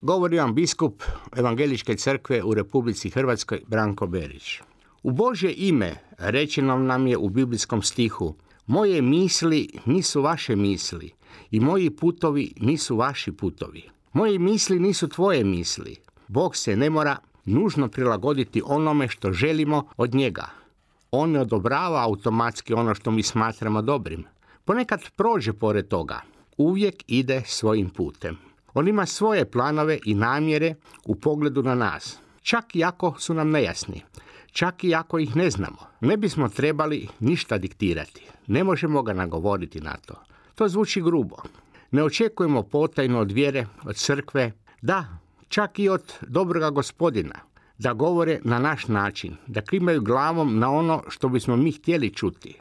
Govori vam biskup Evangeličke crkve u Republici Hrvatskoj Branko Berić. U Božje ime rečeno nam je u biblijskom stihu Moje misli nisu vaše misli i moji putovi nisu vaši putovi. Moje misli nisu tvoje misli. Bog se ne mora nužno prilagoditi onome što želimo od njega. On ne odobrava automatski ono što mi smatramo dobrim. Ponekad prođe pored toga. Uvijek ide svojim putem. On ima svoje planove i namjere u pogledu na nas. Čak i ako su nam nejasni. Čak i ako ih ne znamo. Ne bismo trebali ništa diktirati. Ne možemo ga nagovoriti na to. To zvuči grubo. Ne očekujemo potajno od vjere, od crkve. Da, čak i od dobroga gospodina. Da govore na naš način. Da klimaju glavom na ono što bismo mi htjeli čuti.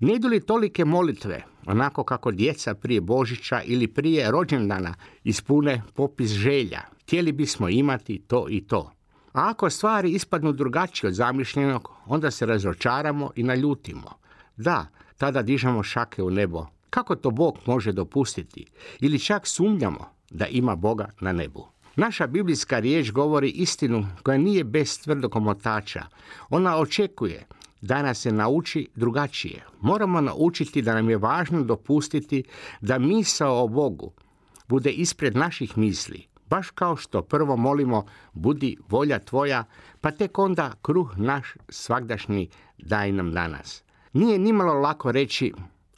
Ne idu li tolike molitve, onako kako djeca prije Božića ili prije rođendana ispune popis želja. Htjeli bismo imati to i to. A ako stvari ispadnu drugačije od zamišljenog, onda se razočaramo i naljutimo. Da, tada dižemo šake u nebo. Kako to Bog može dopustiti? Ili čak sumnjamo da ima Boga na nebu. Naša biblijska riječ govori istinu koja nije bez tvrdog omotača. Ona očekuje da nas se nauči drugačije. Moramo naučiti da nam je važno dopustiti da misao o Bogu bude ispred naših misli, baš kao što prvo molimo budi volja tvoja, pa tek onda kruh naš svagdašnji daj nam danas. Nije nimalo lako reći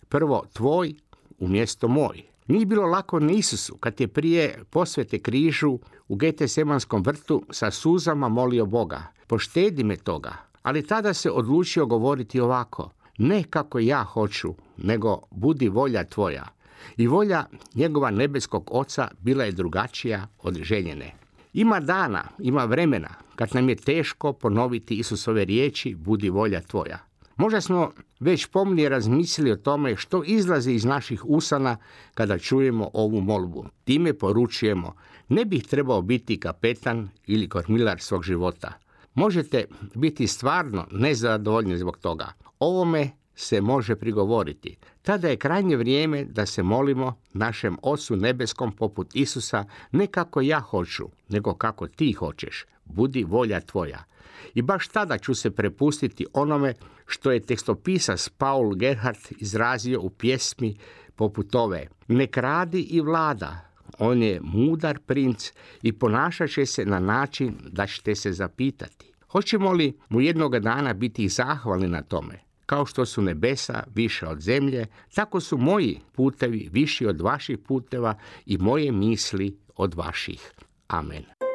prvo tvoj umjesto moj. Nije bilo lako ni Isusu kad je prije posvete križu u Getesemanskom vrtu sa suzama molio Boga. Poštedi me toga, ali tada se odlučio govoriti ovako, ne kako ja hoću, nego budi volja tvoja. I volja njegova nebeskog oca bila je drugačija od željene. Ima dana, ima vremena, kad nam je teško ponoviti Isusove riječi, budi volja tvoja. Možda smo već pomnije razmislili o tome što izlazi iz naših usana kada čujemo ovu molbu. Time poručujemo, ne bih trebao biti kapetan ili kormilar svog života. Možete biti stvarno nezadovoljni zbog toga. Ovome se može prigovoriti. Tada je krajnje vrijeme da se molimo našem Ocu nebeskom poput Isusa ne kako ja hoću, nego kako ti hoćeš. Budi volja tvoja. I baš tada ću se prepustiti onome što je tekstopisas Paul Gerhardt izrazio u pjesmi poput ove. Nek radi i vlada, on je mudar princ i ponašat će se na način da ćete se zapitati. Hoćemo li mu jednoga dana biti zahvalni na tome? Kao što su nebesa više od zemlje, tako su moji putevi viši od vaših puteva i moje misli od vaših. Amen.